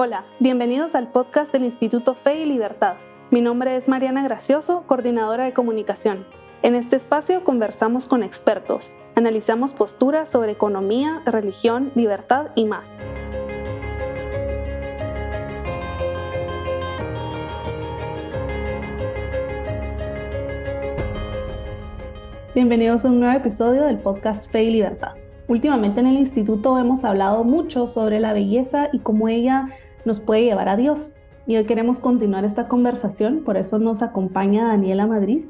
Hola, bienvenidos al podcast del Instituto Fe y Libertad. Mi nombre es Mariana Gracioso, coordinadora de comunicación. En este espacio conversamos con expertos, analizamos posturas sobre economía, religión, libertad y más. Bienvenidos a un nuevo episodio del podcast Fe y Libertad. Últimamente en el instituto hemos hablado mucho sobre la belleza y cómo ella nos puede llevar a Dios. Y hoy queremos continuar esta conversación, por eso nos acompaña Daniela Madrid.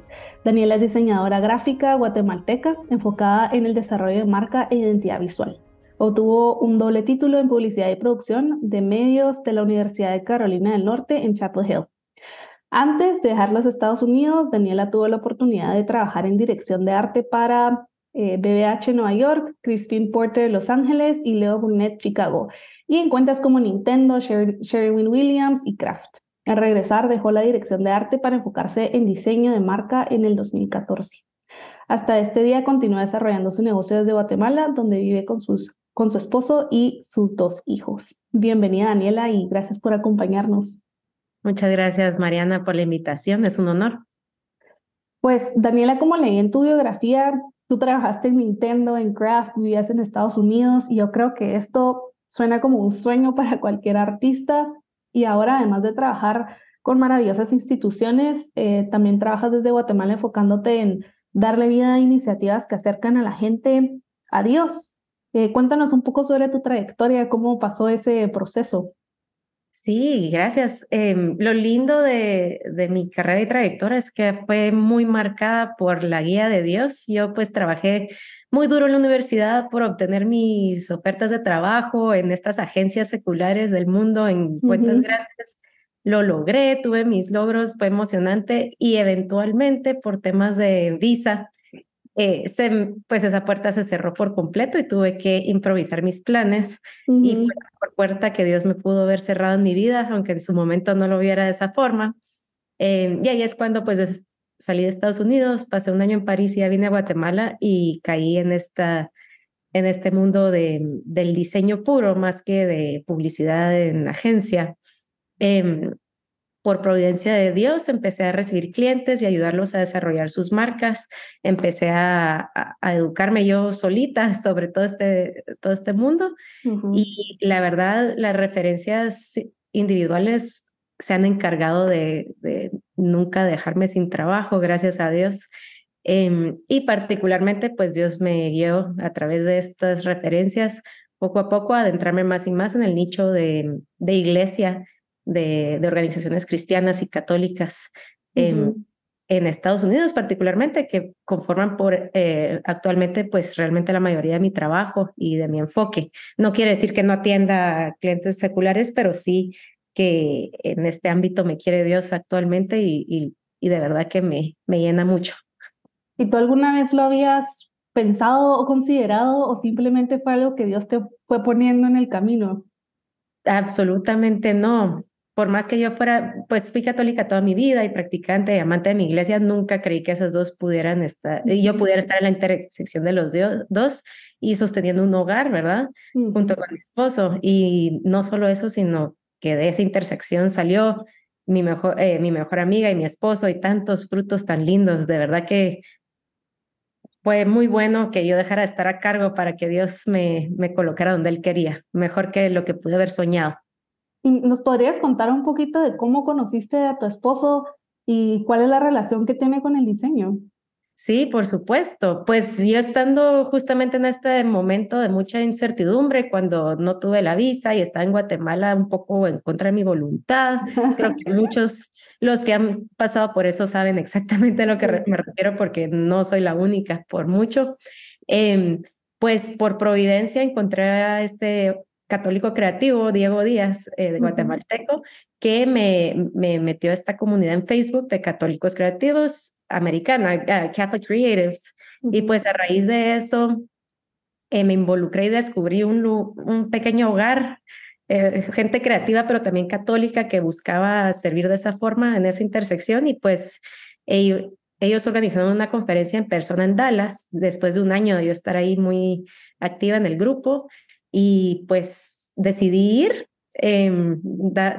Daniela es diseñadora gráfica guatemalteca enfocada en el desarrollo de marca e identidad visual. Obtuvo un doble título en publicidad y producción de medios de la Universidad de Carolina del Norte en Chapel Hill. Antes de dejar los Estados Unidos, Daniela tuvo la oportunidad de trabajar en dirección de arte para BBH eh, Nueva York, Crispin Porter Los Ángeles y Leo Burnett Chicago, y en cuentas como Nintendo, Sherwin Williams y Kraft. Al regresar dejó la dirección de arte para enfocarse en diseño de marca en el 2014. Hasta este día continúa desarrollando su negocio desde Guatemala, donde vive con, sus, con su esposo y sus dos hijos. Bienvenida Daniela y gracias por acompañarnos. Muchas gracias Mariana por la invitación, es un honor. Pues Daniela, como leí en tu biografía, tú trabajaste en Nintendo, en Kraft, vivías en Estados Unidos y yo creo que esto Suena como un sueño para cualquier artista y ahora además de trabajar con maravillosas instituciones, eh, también trabajas desde Guatemala enfocándote en darle vida a iniciativas que acercan a la gente a Dios. Eh, cuéntanos un poco sobre tu trayectoria, cómo pasó ese proceso. Sí, gracias. Em, lo lindo de, de, mi carrera y trayectoria es que fue muy marcada por la guía de Dios. Yo pues trabajé muy duro en la universidad por obtener mis ofertas de trabajo en estas agencias seculares del mundo, en cuentas grandes. Lo logré, tuve mis logros, fue emocionante y eventualmente por temas de visa, eh, se, pues esa puerta se cerró por completo y tuve que improvisar mis planes y fue por puerta que Dios me pudo haber cerrado en mi vida, aunque en su momento no lo viera de esa forma. Eh, y ahí es cuando pues salí de Estados Unidos, pasé un año en París y ya vine a Guatemala y caí en, esta, en este mundo de, del diseño puro más que de publicidad en agencia. Em, por providencia de Dios, empecé a recibir clientes y ayudarlos a desarrollar sus marcas. Empecé a, a, educarme yo solita sobre todo este, todo este mundo. Y la verdad, las referencias individuales se han encargado de, nunca dejarme sin trabajo, gracias a Dios. Em, y particularmente, pues Dios me guió a través de estas referencias poco a poco a adentrarme más y más en el nicho de, de iglesia, de, de, organizaciones cristianas y católicas en Estados Unidos particularmente, que conforman por eh, actualmente pues realmente la mayoría de mi trabajo y de mi enfoque. No quiere decir que no atienda clientes seculares, pero sí que en este ámbito me quiere Dios actualmente y, y, de verdad que me, me llena mucho. ¿Y tú alguna vez lo habías pensado o considerado o simplemente fue algo que Dios te fue poniendo en el camino? Absolutamente no. Por más que yo fuera, pues fui católica toda mi vida y practicante y amante de mi iglesia, nunca creí que esas dos pudieran estar, y yo pudiera estar en la intersección de los dos y sosteniendo un hogar, ¿verdad? Junto con mi esposo. Y no solo eso, sino que de esa intersección salió mi mejor, eh, mi mejor amiga y mi esposo y tantos frutos tan lindos. De verdad que fue muy bueno que yo dejara de estar a cargo para que Dios me, me colocara donde Él quería, mejor que lo que pude haber soñado. ¿Nos podrías contar un poquito de cómo conociste a tu esposo y cuál es la relación que tiene con el diseño? Sí, por supuesto. Pues yo estando justamente en este momento de mucha incertidumbre, cuando no tuve la visa y estaba en Guatemala un poco en contra de mi voluntad, creo que muchos, los que han pasado por eso saben exactamente a lo que me refiero porque no soy la única por mucho. Em, pues por providencia encontré a este católico creativo, Diego Díaz, eh, de guatemalteco, que me, me metió a esta comunidad en Facebook de católicos creativos americana, uh, Catholic Creatives. Y pues a raíz de eso eh, me involucré y descubrí un, un pequeño hogar, eh, gente creativa, pero también católica que buscaba servir de esa forma en esa intersección. Y pues ellos, ellos organizaron una conferencia en persona en Dallas, después de un año de yo estar ahí muy activa en el grupo. Y pues decidí ir em,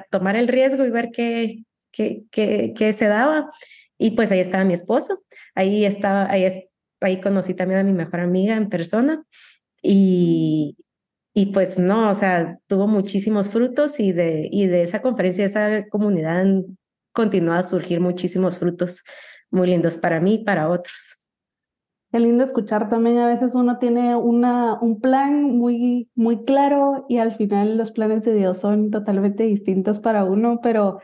tomar el riesgo y ver qué, qué, qué, qué, se daba. Y pues ahí estaba mi esposo, ahí estaba, ahí, ahí conocí también a mi mejor amiga en persona y, y pues no, o sea, tuvo muchísimos frutos y de, y de esa conferencia, de esa comunidad han continuado a surgir muchísimos frutos muy lindos para mí y para otros. Qué lindo escuchar también, a veces uno tiene una, un plan muy, muy claro y al final los planes de Dios son totalmente distintos para uno, pero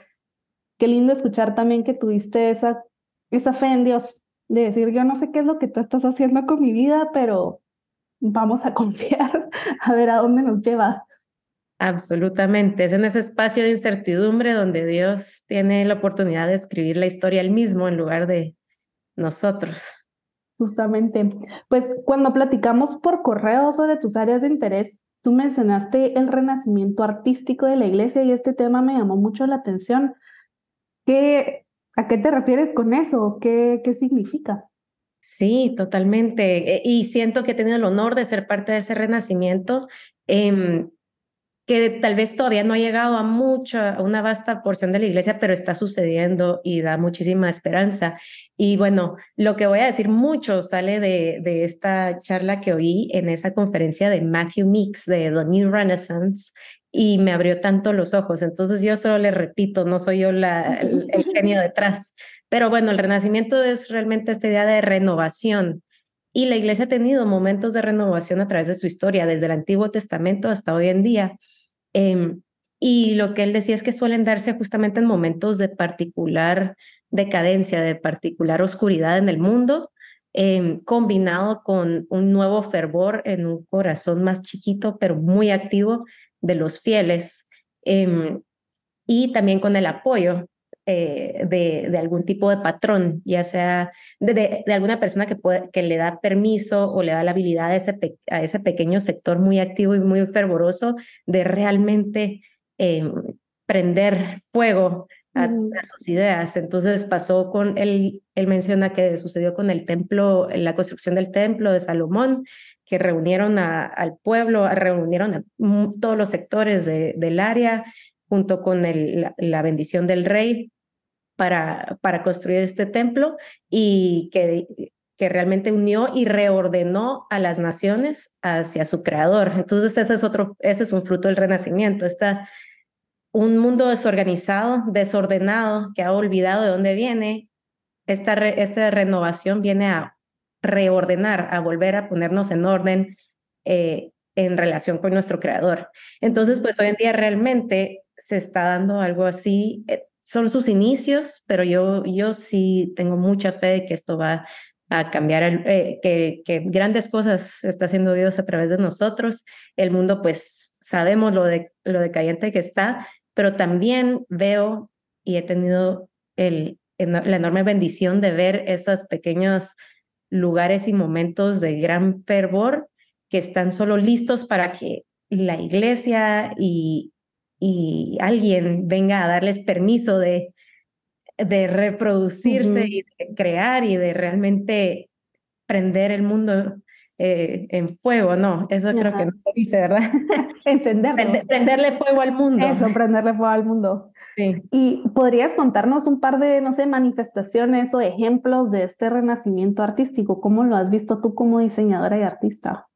qué lindo escuchar también que tuviste esa, esa fe en Dios, de decir, yo no sé qué es lo que tú estás haciendo con mi vida, pero vamos a confiar a ver a dónde nos lleva. Absolutamente, es en ese espacio de incertidumbre donde Dios tiene la oportunidad de escribir la historia él mismo en lugar de nosotros. Justamente, pues cuando platicamos por correo sobre tus áreas de interés, tú mencionaste el renacimiento artístico de la iglesia y este tema me llamó mucho la atención. ¿Qué, ¿A qué te refieres con eso? ¿Qué, qué significa? Sí, totalmente. E, y siento que he tenido el honor de ser parte de ese renacimiento. Eh, que tal vez todavía no ha llegado a mucha, a una vasta porción de la iglesia, pero está sucediendo y da muchísima esperanza. Y bueno, lo que voy a decir mucho sale de, de esta charla que oí en esa conferencia de Matthew Meeks de The New Renaissance y me abrió tanto los ojos. Entonces yo solo le repito, no soy yo la, el, el genio detrás. Pero bueno, el renacimiento es realmente esta idea de renovación. Y la iglesia ha tenido momentos de renovación a través de su historia, desde el Antiguo Testamento hasta hoy en día. Em, y lo que él decía es que suelen darse justamente en momentos de particular decadencia, de particular oscuridad en el mundo, em, combinado con un nuevo fervor en un corazón más chiquito, pero muy activo de los fieles, em, y también con el apoyo eh, de, de, algún tipo de patrón, ya sea de, de, alguna persona que, puede, que le da permiso o le da la habilidad a ese, a ese pequeño sector muy activo y muy fervoroso de realmente eh, prender fuego a, a, sus ideas. Entonces pasó con, él, él menciona que sucedió con el templo, la construcción del templo de Salomón, que reunieron al pueblo, reunieron a todos los sectores de, del área junto con la, bendición del rey para, construir este templo y que, realmente unió y reordenó a las naciones hacia su creador. Entonces ese es otro, ese es un fruto del renacimiento. Está un mundo desorganizado, desordenado, que ha olvidado de dónde viene. Esta, esta renovación viene a reordenar, a volver a ponernos en orden eh, en relación con nuestro creador. Entonces, pues hoy en día realmente se está dando algo así. Eh, son sus inicios, pero yo, yo sí tengo mucha fe de que esto va a cambiar, eh, que, grandes cosas está haciendo Dios a través de nosotros. El mundo, pues sabemos lo, de, lo decayente que está, pero también veo y he tenido la enorme bendición de ver esos pequeños lugares y momentos de gran fervor que están solo listos para que la iglesia y, y alguien venga a darles permiso de, de reproducirse uh -huh. y de crear y de realmente prender el mundo eh, en fuego, no, eso Ajá. creo que no se dice, ¿verdad? Encenderlo. Prende, prenderle fuego al mundo. Eso, prenderle fuego al mundo. Sí. Y podrías contarnos un par de, no sé, manifestaciones o ejemplos de este renacimiento artístico. ¿Cómo lo has visto tú como diseñadora y artista?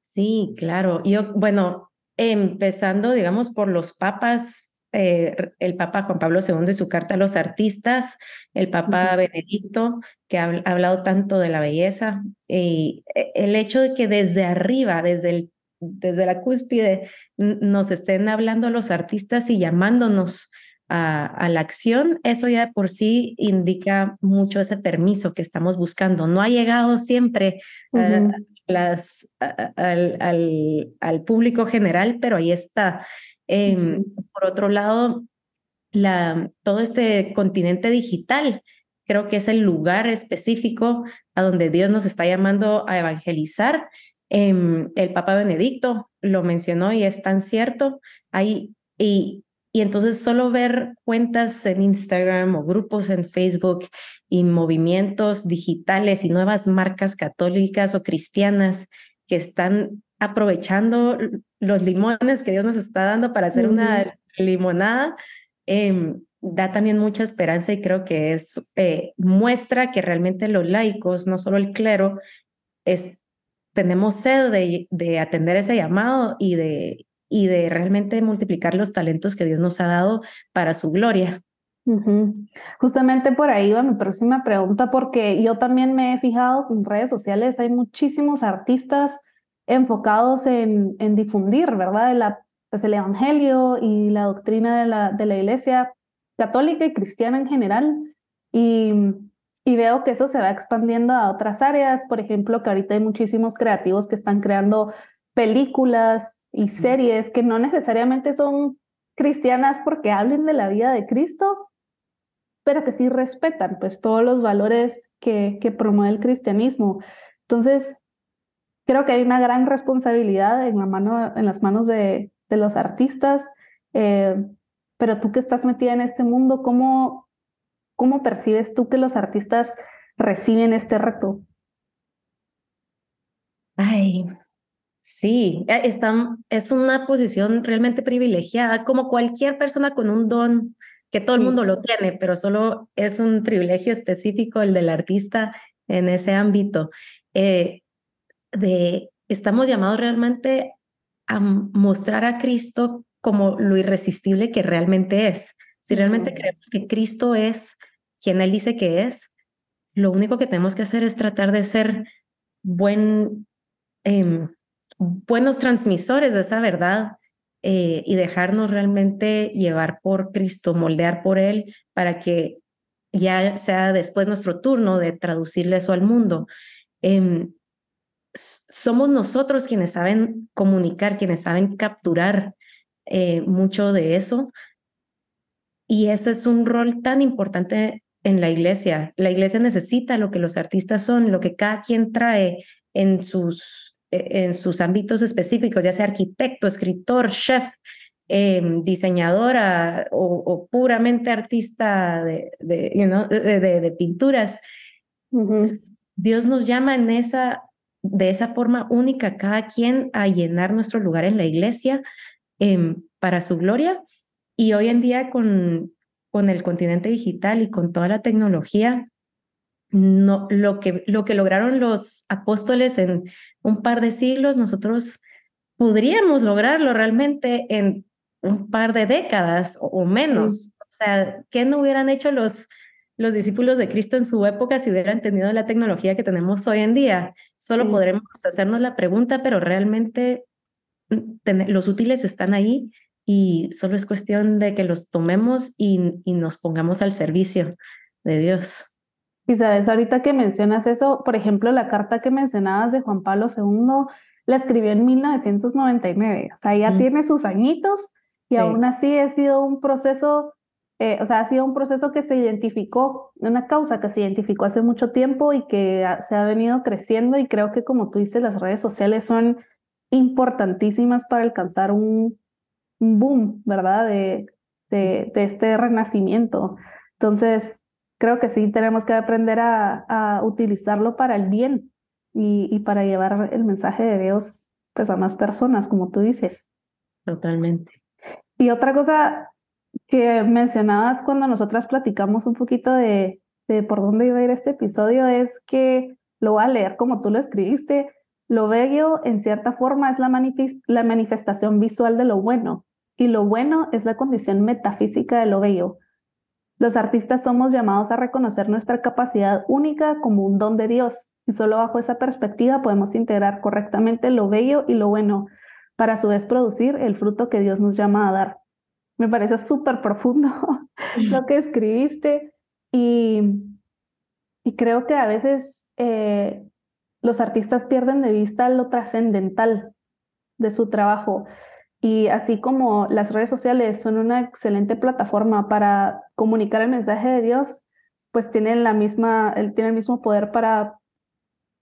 Sí, claro. Yo, bueno, empezando, digamos, por los papas, eh, el Papa Juan Pablo II y su carta a los artistas, el Papa uh -huh. Benedicto, que ha, ha, hablado tanto de la belleza, y eh, el hecho de que desde arriba, desde, el, desde la cúspide, nos estén hablando los artistas y llamándonos a, a, la acción, eso ya por sí indica mucho ese permiso que estamos buscando. No ha llegado siempre uh -huh. las, al, al, al, público general, pero ahí está. Eh, uh -huh. Por otro lado, la, todo este continente digital creo que es el lugar específico a donde Dios nos está llamando a evangelizar. Eh, el Papa Benedicto lo mencionó y es tan cierto. Hay, y, y entonces solo ver cuentas en Instagram o grupos en Facebook y movimientos digitales y nuevas marcas católicas o cristianas que están aprovechando los limones que Dios nos está dando para hacer una limonada, em, da también mucha esperanza y creo que es eh, muestra que realmente los laicos, no solo el clero, es, tenemos sed de, de atender ese llamado y de, y de realmente multiplicar los talentos que Dios nos ha dado para su gloria. Justamente por ahí va mi próxima pregunta, porque yo también me he fijado en redes sociales, hay muchísimos artistas enfocados en, en difundir, ¿verdad? La, pues el Evangelio y la doctrina de la, de la Iglesia católica y cristiana en general. Y, y veo que eso se va expandiendo a otras áreas, por ejemplo, que ahorita hay muchísimos creativos que están creando películas y series que no necesariamente son cristianas porque hablen de la vida de Cristo, pero que sí respetan pues todos los valores que, que promueve el cristianismo. Entonces, creo que hay una gran responsabilidad en, la mano, en las manos de, de los artistas, eh, pero tú que estás metida en este mundo, ¿cómo, ¿cómo percibes tú que los artistas reciben este reto? Ay, sí, e, están, es una posición realmente privilegiada, como cualquier persona con un don que todo el mundo lo tiene, pero solo es un privilegio específico el del artista en ese ámbito. Eh, de, estamos llamados realmente a mostrar a Cristo como lo irresistible que realmente es. Si realmente creemos que Cristo es quien Él dice que es, lo único que tenemos que hacer es tratar de ser buen, em, buenos transmisores de esa verdad eh, y dejarnos realmente llevar por Cristo, moldear por Él para que ya sea después nuestro turno de traducirle eso al mundo. Em, somos nosotros quienes saben comunicar, quienes saben capturar eh, mucho de eso. Y ese es un rol tan importante en la iglesia. La iglesia necesita lo que los artistas son, lo que cada quien trae en sus en sus ámbitos específicos, ya sea arquitecto, escritor, chef, em, diseñadora o, puramente artista de, de, you know, de, pinturas. Dios nos llama en esa, de esa forma única cada quien a llenar nuestro lugar en la iglesia em, para su gloria. Y hoy en día con, con el continente digital y con toda la tecnología, no, lo, que, lo que lograron los apóstoles en un par de siglos, nosotros podríamos lograrlo realmente en un par de décadas o, menos. O sea, ¿qué no hubieran hecho los, los discípulos de Cristo en su época si hubieran tenido la tecnología que tenemos hoy en día? Solo podremos hacernos la pregunta, pero realmente mm, los útiles están ahí y solo es cuestión de que los tomemos y, y nos pongamos al servicio de Dios. Y sabes, ahorita que mencionas eso, por ejemplo, la carta que mencionabas de Juan Pablo II, la escribió en 1999, o sea, ya mm. tiene sus añitos y aún así ha sido un proceso, eh, o sea, ha sido un proceso que se identificó, una causa que se identificó hace mucho tiempo y que se ha venido creciendo y creo que como tú dices, las redes sociales son importantísimas para alcanzar un, un boom, ¿verdad? De, de, de este renacimiento. Entonces, creo que sí tenemos que aprender a, utilizarlo para el bien y, para llevar el mensaje de Dios pues, a más personas, como tú dices. Totalmente. Y otra cosa que mencionabas cuando nosotras platicamos un poquito de, de por dónde iba a ir este episodio es que lo voy a leer como tú lo escribiste. Lo bello, en cierta forma, es la, la manifestación visual de lo bueno, y lo bueno es la condición metafísica de lo bello. Los artistas somos llamados a reconocer nuestra capacidad única como un don de Dios y solo bajo esa perspectiva podemos integrar correctamente lo bello y lo bueno para a su vez producir el fruto que Dios nos llama a dar. Me parece súper profundo lo que escribiste y, y creo que a veces eh, los artistas pierden de vista lo trascendental de su trabajo. Y así como las redes sociales son una excelente plataforma para comunicar el mensaje de Dios, pues tienen la misma, tienen el mismo poder para,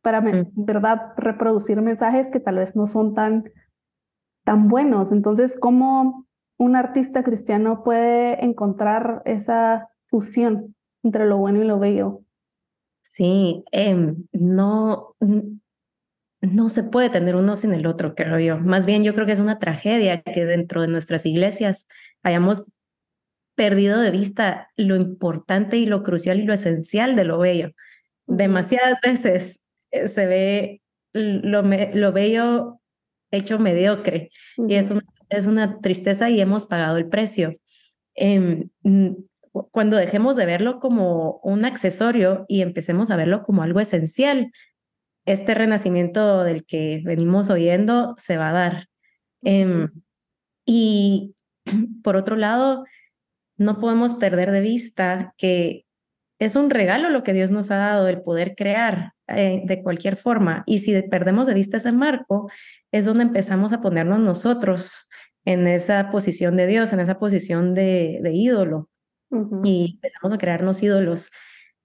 para mm. verdad, reproducir mensajes que tal vez no son tan, tan buenos. Entonces, ¿cómo un artista cristiano puede encontrar esa fusión entre lo bueno y lo bello? Sí, em, no, no se puede tener uno sin el otro, creo yo. Más bien yo creo que es una tragedia que dentro de nuestras iglesias hayamos perdido de vista lo importante y lo crucial y lo esencial de lo bello. Demasiadas veces eh, se ve lo, lo bello hecho mediocre y es una, es una tristeza y hemos pagado el precio. Em, cuando dejemos de verlo como un accesorio y empecemos a verlo como algo esencial, este renacimiento del que venimos oyendo se va a dar. Em, y por otro lado, no podemos perder de vista que es un regalo lo que Dios nos ha dado, el poder crear eh, de cualquier forma. Y si perdemos de vista ese marco, es donde empezamos a ponernos nosotros en esa posición de Dios, en esa posición de, de ídolo. Y empezamos a crearnos ídolos.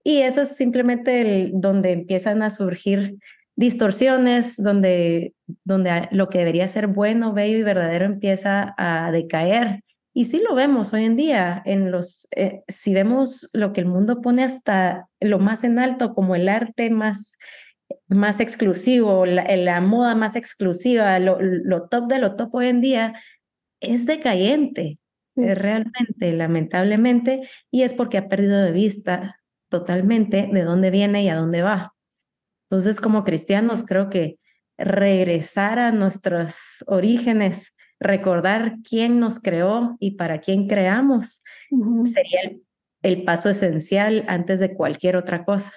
Y eso es simplemente el, donde empiezan a surgir distorsiones, donde, donde lo que debería ser bueno, bello y verdadero empieza a decaer. Y sí lo vemos hoy en día, en los, eh, si vemos lo que el mundo pone hasta lo más en alto, como el arte más, más exclusivo, la, la moda más exclusiva, lo, lo, top de lo top hoy en día, es decayente, realmente, lamentablemente, y es porque ha perdido de vista totalmente de dónde viene y a dónde va. Entonces, como cristianos, creo que regresar a nuestros orígenes, recordar quién nos creó y para quién creamos, sería el, el, paso esencial antes de cualquier otra cosa.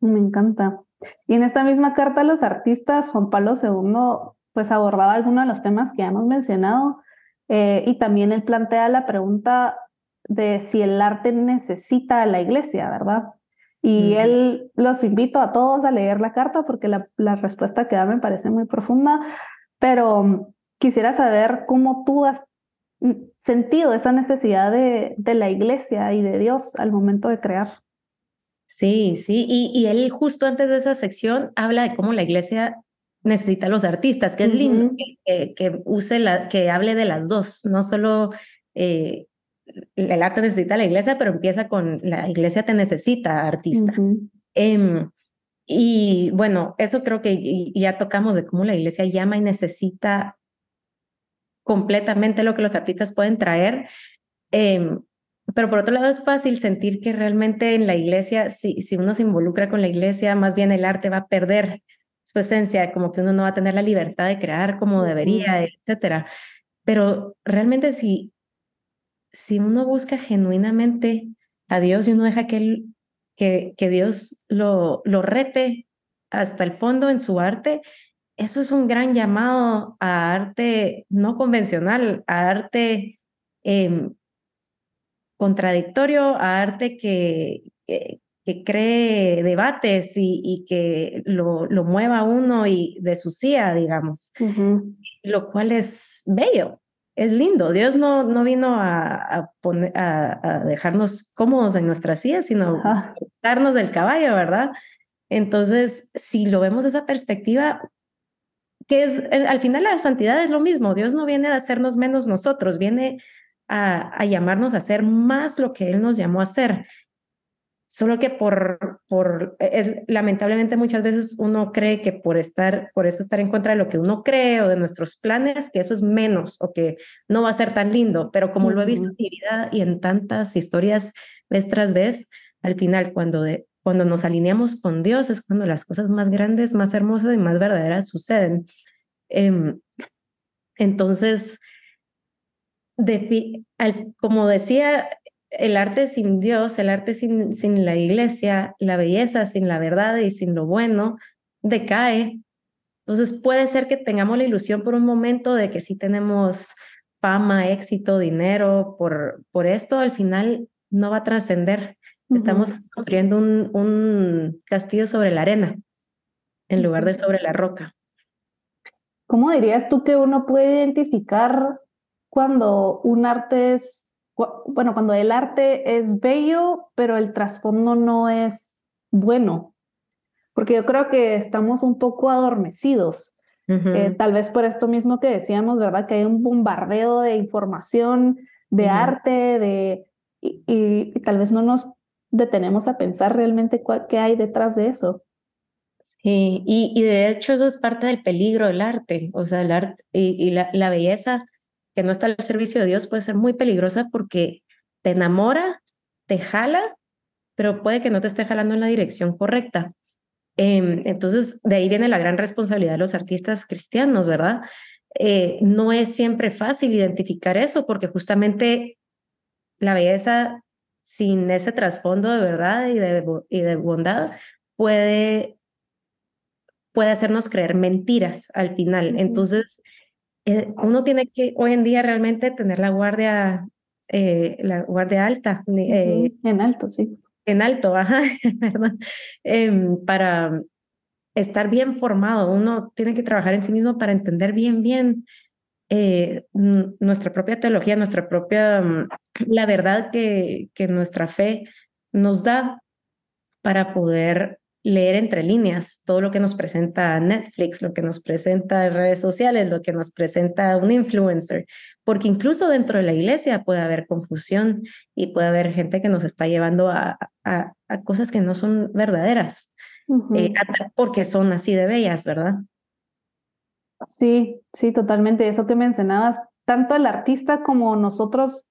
Me encanta. Y en esta misma carta, los artistas, Juan Pablo II, pues abordaba algunos de los temas que ya hemos mencionado eh, y también él plantea la pregunta de si el arte necesita a la iglesia, ¿verdad? Y él los invito a todos a leer la carta porque la, la respuesta que da me parece muy profunda, pero quisiera saber cómo tú has sentido esa necesidad de, de la iglesia y de Dios al momento de crear. Sí, sí, y, y, él justo antes de esa sección habla de cómo la iglesia necesita a los artistas, que es lindo que, que, use la, que hable de las dos, no solo eh, el arte necesita a la iglesia, pero empieza con la iglesia te necesita, artista. Em, y bueno, eso creo que ya tocamos de cómo la iglesia llama y necesita completamente lo que los artistas pueden traer. Em, pero por otro lado es fácil sentir que realmente en la iglesia, si, si uno se involucra con la iglesia, más bien el arte va a perder su esencia, como que uno no va a tener la libertad de crear como debería, etcétera. Pero realmente si, si uno busca genuinamente a Dios y uno deja que, él, que, que Dios lo, lo rete hasta el fondo en su arte, eso es un gran llamado a arte no convencional, a arte eh, contradictorio, a arte que, que cree debates y, y que lo, lo, mueva uno y de su silla, digamos, lo cual es bello, es lindo. Dios no, no vino a, a, poner, a, dejarnos cómodos en nuestra silla, sino a darnos del caballo, ¿verdad? Entonces, si lo vemos de esa perspectiva, que es, eh, al final la santidad es lo mismo, Dios no viene a hacernos menos nosotros, viene a, a llamarnos a hacer más lo que Él nos llamó a hacer. Solo que por, por es, lamentablemente muchas veces uno cree que por estar, por eso estar en contra de lo que uno cree o de nuestros planes, que eso es menos o que no va a ser tan lindo. Pero como lo he visto en mi vida y en tantas historias vez tras vez, al final cuando, de, cuando nos alineamos con Dios es cuando las cosas más grandes, más hermosas y más verdaderas suceden. Eh, entonces, como decía, el arte sin Dios, el arte sin, sin la iglesia, la belleza sin la verdad y sin lo bueno, decae. Entonces puede ser que tengamos la ilusión por un momento de que sí tenemos fama, éxito, dinero, por, por esto al final no va a trascender. Estamos construyendo un, un castillo sobre la arena en lugar de sobre la roca. ¿Cómo dirías tú que uno puede identificar cuando un arte es bueno, cuando el arte es bello, pero el trasfondo no es bueno, porque yo creo que estamos un poco adormecidos. eh, tal vez por esto mismo que decíamos, ¿verdad? Que hay un bombardeo de información, de uh -huh. arte, de, y, y, y, tal vez no nos detenemos a pensar realmente cuál, qué hay detrás de eso. Sí, y, y de hecho eso es parte del peligro del arte, o sea, el arte y, y la, la belleza que no está al servicio de Dios puede ser muy peligrosa porque te enamora, te jala, pero puede que no te esté jalando en la dirección correcta. Em, entonces, de ahí viene la gran responsabilidad de los artistas cristianos, ¿verdad? Eh, no es siempre fácil identificar eso porque justamente la belleza sin ese trasfondo de verdad y de, y de bondad puede, puede hacernos creer mentiras al final. Entonces, eh, uno tiene que hoy en día realmente tener la guardia, eh, la guardia alta. en alto, sí en alto, ajá, ¿verdad? Em, para estar bien formado. Uno tiene que trabajar en sí mismo para entender bien, bien eh, nuestra propia teología, nuestra propia, mm, la verdad que, que nuestra fe nos da para poder leer entre líneas todo lo que nos presenta Netflix, lo que nos presenta redes sociales, lo que nos presenta un influencer, porque incluso dentro de la iglesia puede haber confusión y puede haber gente que nos está llevando a, a, cosas que no son verdaderas, eh, porque son así de bellas, ¿verdad? Sí, sí, totalmente. Eso que mencionabas, tanto el artista como nosotros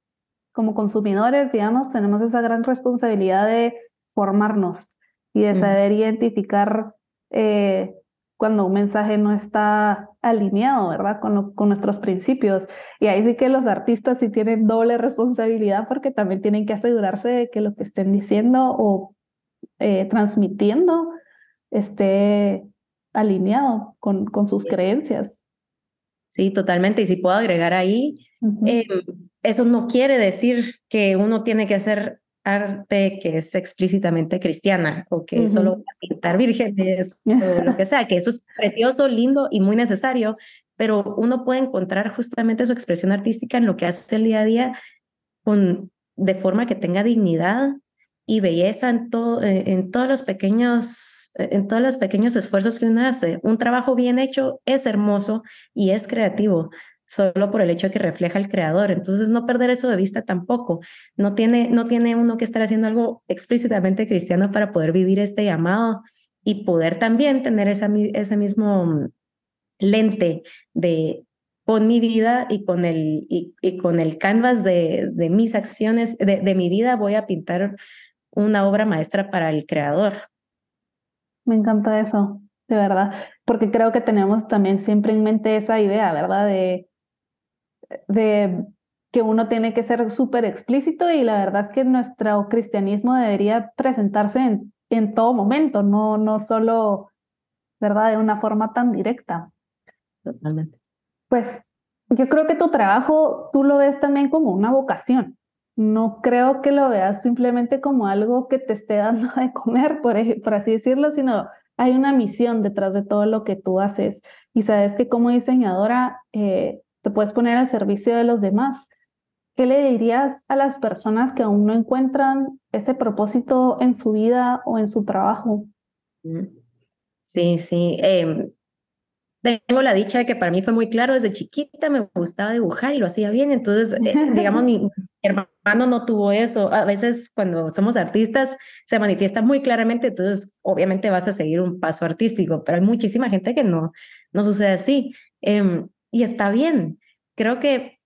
como consumidores, digamos, tenemos esa gran responsabilidad de formarnos y de saber identificar eh, cuando un mensaje no está alineado, ¿verdad? Con, con nuestros principios. Y ahí sí que los artistas sí tienen doble responsabilidad porque también tienen que asegurarse de que lo que estén diciendo o eh, transmitiendo esté alineado con, con sus creencias. Sí, totalmente. Y si puedo agregar ahí, em, eso no quiere decir que uno tiene que hacer arte que es explícitamente cristiana o que solo va a pintar vírgenes o lo que sea, que eso es precioso, lindo y muy necesario, pero uno puede encontrar justamente su expresión artística en lo que hace el día a día con, de forma que tenga dignidad y belleza en, todo, eh, en, todos los pequeños, en todos los pequeños esfuerzos que uno hace. Un trabajo bien hecho es hermoso y es creativo solo por el hecho de que refleja al creador. Entonces, no perder eso de vista tampoco. No tiene, no tiene uno que estar haciendo algo explícitamente cristiano para poder vivir este llamado y poder también tener esa, ese mismo lente de con mi vida y con el, y, con el canvas de, de mis acciones, de, de mi vida, voy a pintar una obra maestra para el creador. Me encanta eso, de verdad, porque creo que tenemos también siempre en mente esa idea, ¿verdad? De de que uno tiene que ser súper explícito y la verdad es que nuestro cristianismo debería presentarse en, en todo momento, no, no solo, ¿verdad?, de una forma tan directa. Totalmente. Pues yo creo que tu trabajo tú lo ves también como una vocación. No creo que lo veas simplemente como algo que te esté dando de comer, por, así decirlo, sino hay una misión detrás de todo lo que tú haces. Y sabes que como diseñadora, eh, te puedes poner al servicio de los demás. ¿Qué le dirías a las personas que aún no encuentran ese propósito en su vida o en su trabajo? Sí, sí. Em, tengo la dicha de que para mí fue muy claro desde chiquita, me gustaba dibujar y lo hacía bien. Entonces, eh, digamos, mi hermano no tuvo eso. A veces cuando somos artistas se manifiesta muy claramente, entonces obviamente vas a seguir un paso artístico, pero hay muchísima gente que no, no sucede así. Em, y está bien. Creo que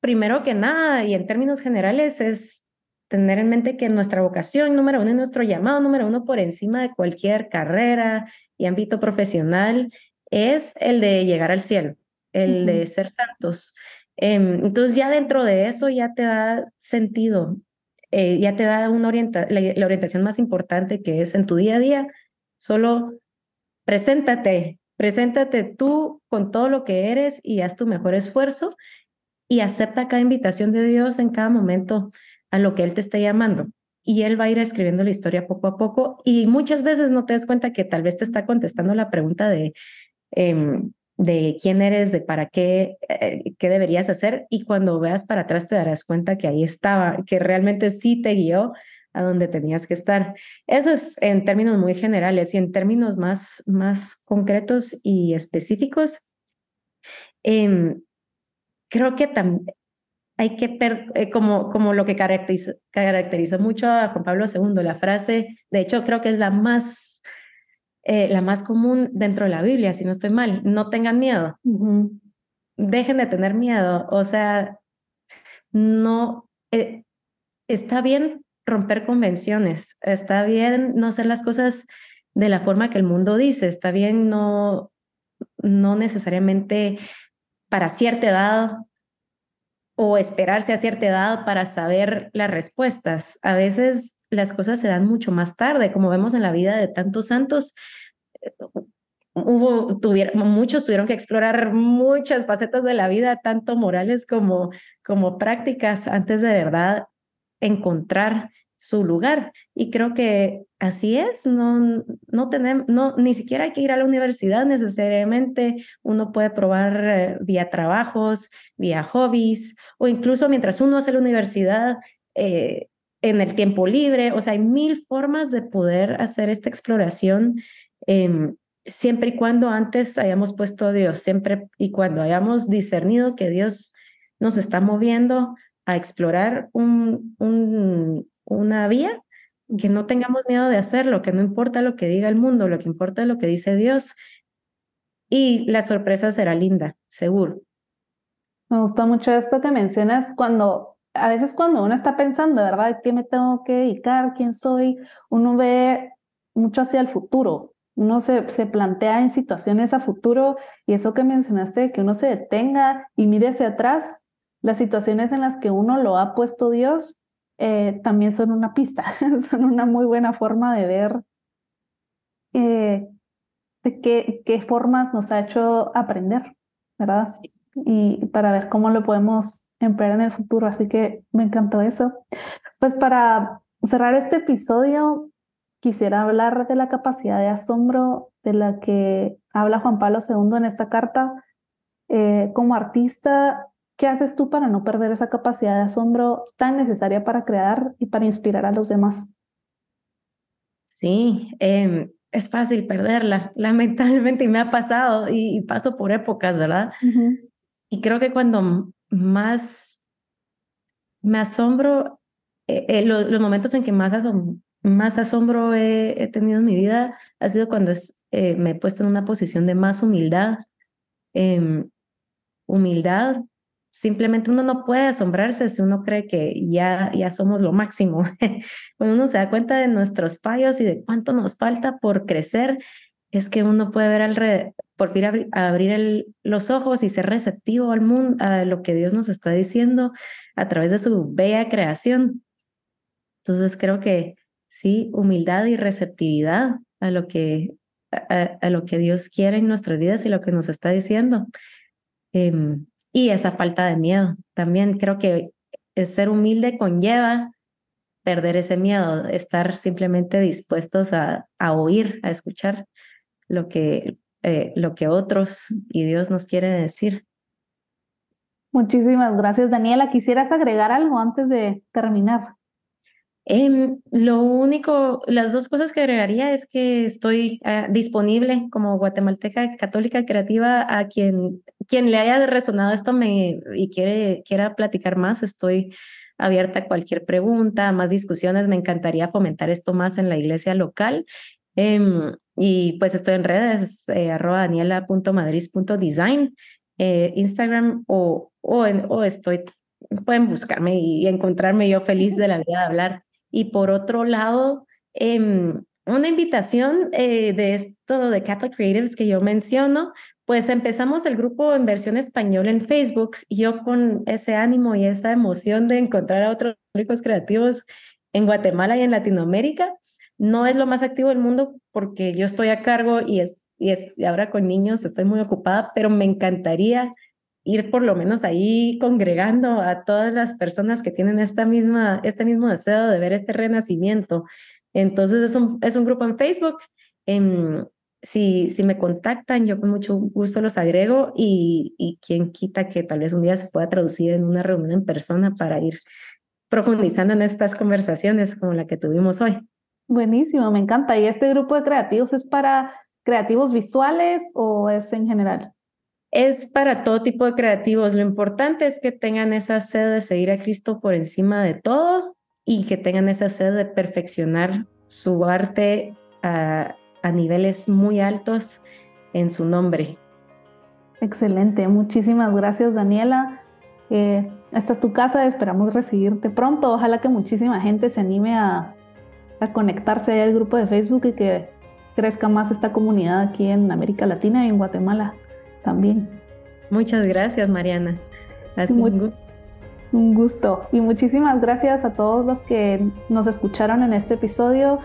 primero que nada y en términos generales es tener en mente que nuestra vocación número uno y nuestro llamado número uno por encima de cualquier carrera y ámbito profesional es el de llegar al cielo, el de ser santos. Em, entonces ya dentro de eso ya te da sentido, eh, ya te da una orienta la orientación más importante que es en tu día a día, solo preséntate Preséntate tú con todo lo que eres y haz tu mejor esfuerzo y acepta cada invitación de Dios en cada momento a lo que Él te está llamando. Y Él va a ir escribiendo la historia poco a poco y muchas veces no te das cuenta que tal vez te está contestando la pregunta de, em, de quién eres, de para qué, eh, qué deberías hacer y cuando veas para atrás te darás cuenta que ahí estaba, que realmente sí te guió a donde tenías que estar. Eso es en términos muy generales y en términos más, más concretos y específicos. Em, creo que también hay que, eh, como, como lo que caracterizó, caracterizó mucho a Juan Pablo II, la frase, de hecho creo que es la más eh, la más común dentro de la Biblia, si no estoy mal, no tengan miedo. Dejen de tener miedo. O sea, no, eh, está bien romper convenciones, está bien no hacer las cosas de la forma que el mundo dice, está bien no, no necesariamente para cierta edad o esperarse a cierta edad para saber las respuestas. A veces las cosas se dan mucho más tarde, como vemos en la vida de tantos santos. Hubo, tuvieron, muchos tuvieron que explorar muchas facetas de la vida, tanto morales como, como prácticas, antes de verdad encontrar su lugar. Y creo que así es, no, no tenemos, no, ni siquiera hay que ir a la universidad necesariamente, uno puede probar eh, vía trabajos, vía hobbies, o incluso mientras uno hace la universidad, eh, en el tiempo libre, o sea, hay mil formas de poder hacer esta exploración. Em, siempre y cuando antes hayamos puesto a Dios, siempre y cuando hayamos discernido que Dios nos está moviendo a explorar un, un, una vía, que no tengamos miedo de hacerlo, que no importa lo que diga el mundo, lo que importa es lo que dice Dios. Y la sorpresa será linda, seguro. Me gusta mucho esto que mencionas cuando, a veces cuando uno está pensando, ¿verdad? ¿Qué me tengo que dedicar? ¿Quién soy? Uno ve mucho hacia el futuro. Uno se, se plantea en situaciones a futuro y eso que mencionaste, que uno se detenga y mire hacia atrás, las situaciones en las que uno lo ha puesto Dios eh, también son una pista, son una muy buena forma de ver eh, de qué, qué, formas nos ha hecho aprender, ¿verdad? Y para ver cómo lo podemos emplear en el futuro. Así que me encantó eso. Pues para cerrar este episodio, quisiera hablar de la capacidad de asombro de la que habla Juan Pablo II en esta carta. Eh, como artista, ¿Qué haces tú para no perder esa capacidad de asombro tan necesaria para crear y para inspirar a los demás? Sí, em, es fácil perderla, lamentablemente, y me ha pasado y, paso por épocas, ¿verdad? Y creo que cuando más me asombro, eh, eh, los momentos en que más, más asombro he, tenido en mi vida ha sido cuando es, eh, me he puesto en una posición de más humildad. Em, humildad simplemente uno no puede asombrarse si uno cree que ya, ya somos lo máximo. Cuando uno se da cuenta de nuestros fallos y de cuánto nos falta por crecer, es que uno puede ver alrededor, por fin abrir, los ojos y ser receptivo al mundo, a lo que Dios nos está diciendo a través de su bella creación. Entonces creo que sí, humildad y receptividad a lo que, a, lo que Dios quiere en nuestras vidas y lo que nos está diciendo. Em, y esa falta de miedo. También creo que ser humilde conlleva perder ese miedo, estar simplemente dispuestos a, a oír, a escuchar lo que, eh, lo que otros y Dios nos quiere decir. Muchísimas gracias, Daniela. ¿Quisieras agregar algo antes de terminar? Em, lo único, las dos cosas que agregaría es que estoy ah, disponible como guatemalteca católica creativa a quien, quien le haya resonado esto me, y quiere, quiera platicar más. Estoy abierta a cualquier pregunta, más discusiones. Me encantaría fomentar esto más en la iglesia local. Em, y pues estoy en redes, eh, arroba daniela.madrid.design, eh, Instagram o, o, o estoy pueden buscarme y encontrarme yo feliz de la vida de hablar y por otro lado, em, una invitación eh, de esto de Catholic Creatives que yo menciono, pues empezamos el grupo en versión español en Facebook. Yo con ese ánimo y esa emoción de encontrar a otros públicos creativos en Guatemala y en Latinoamérica. No es lo más activo del mundo porque yo estoy a cargo y, es, y, es, y ahora con niños estoy muy ocupada, pero me encantaría ir por lo menos ahí congregando a todas las personas que tienen esta misma, este mismo deseo de ver este renacimiento. Entonces es un, es un grupo en Facebook. En, si, si me contactan, yo con mucho gusto los agrego y, y quien quita que tal vez un día se pueda traducir en una reunión en persona para ir profundizando en estas conversaciones como la que tuvimos hoy. Buenísimo, me encanta. ¿Y este grupo de creativos es para creativos visuales o es en general? es para todo tipo de creativos. Lo importante es que tengan esa sed de seguir a Cristo por encima de todo y que tengan esa sed de perfeccionar su arte a, a niveles muy altos en su nombre. Excelente, muchísimas gracias Daniela. Eh, esta es tu casa, esperamos recibirte pronto. Ojalá que muchísima gente se anime a, a conectarse al grupo de Facebook y que crezca más esta comunidad aquí en América Latina y en Guatemala también. Muchas gracias, Mariana. un gusto. Y muchísimas gracias a todos los que nos escucharon en este episodio.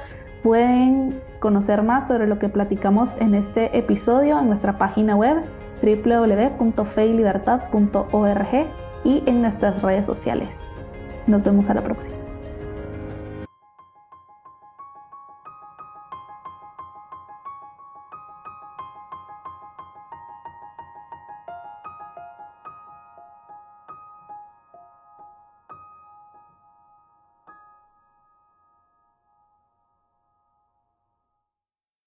Pueden conocer más sobre lo que platicamos en este episodio en nuestra página web www.feylibertad.org y en nuestras redes sociales. Nos vemos a la próxima.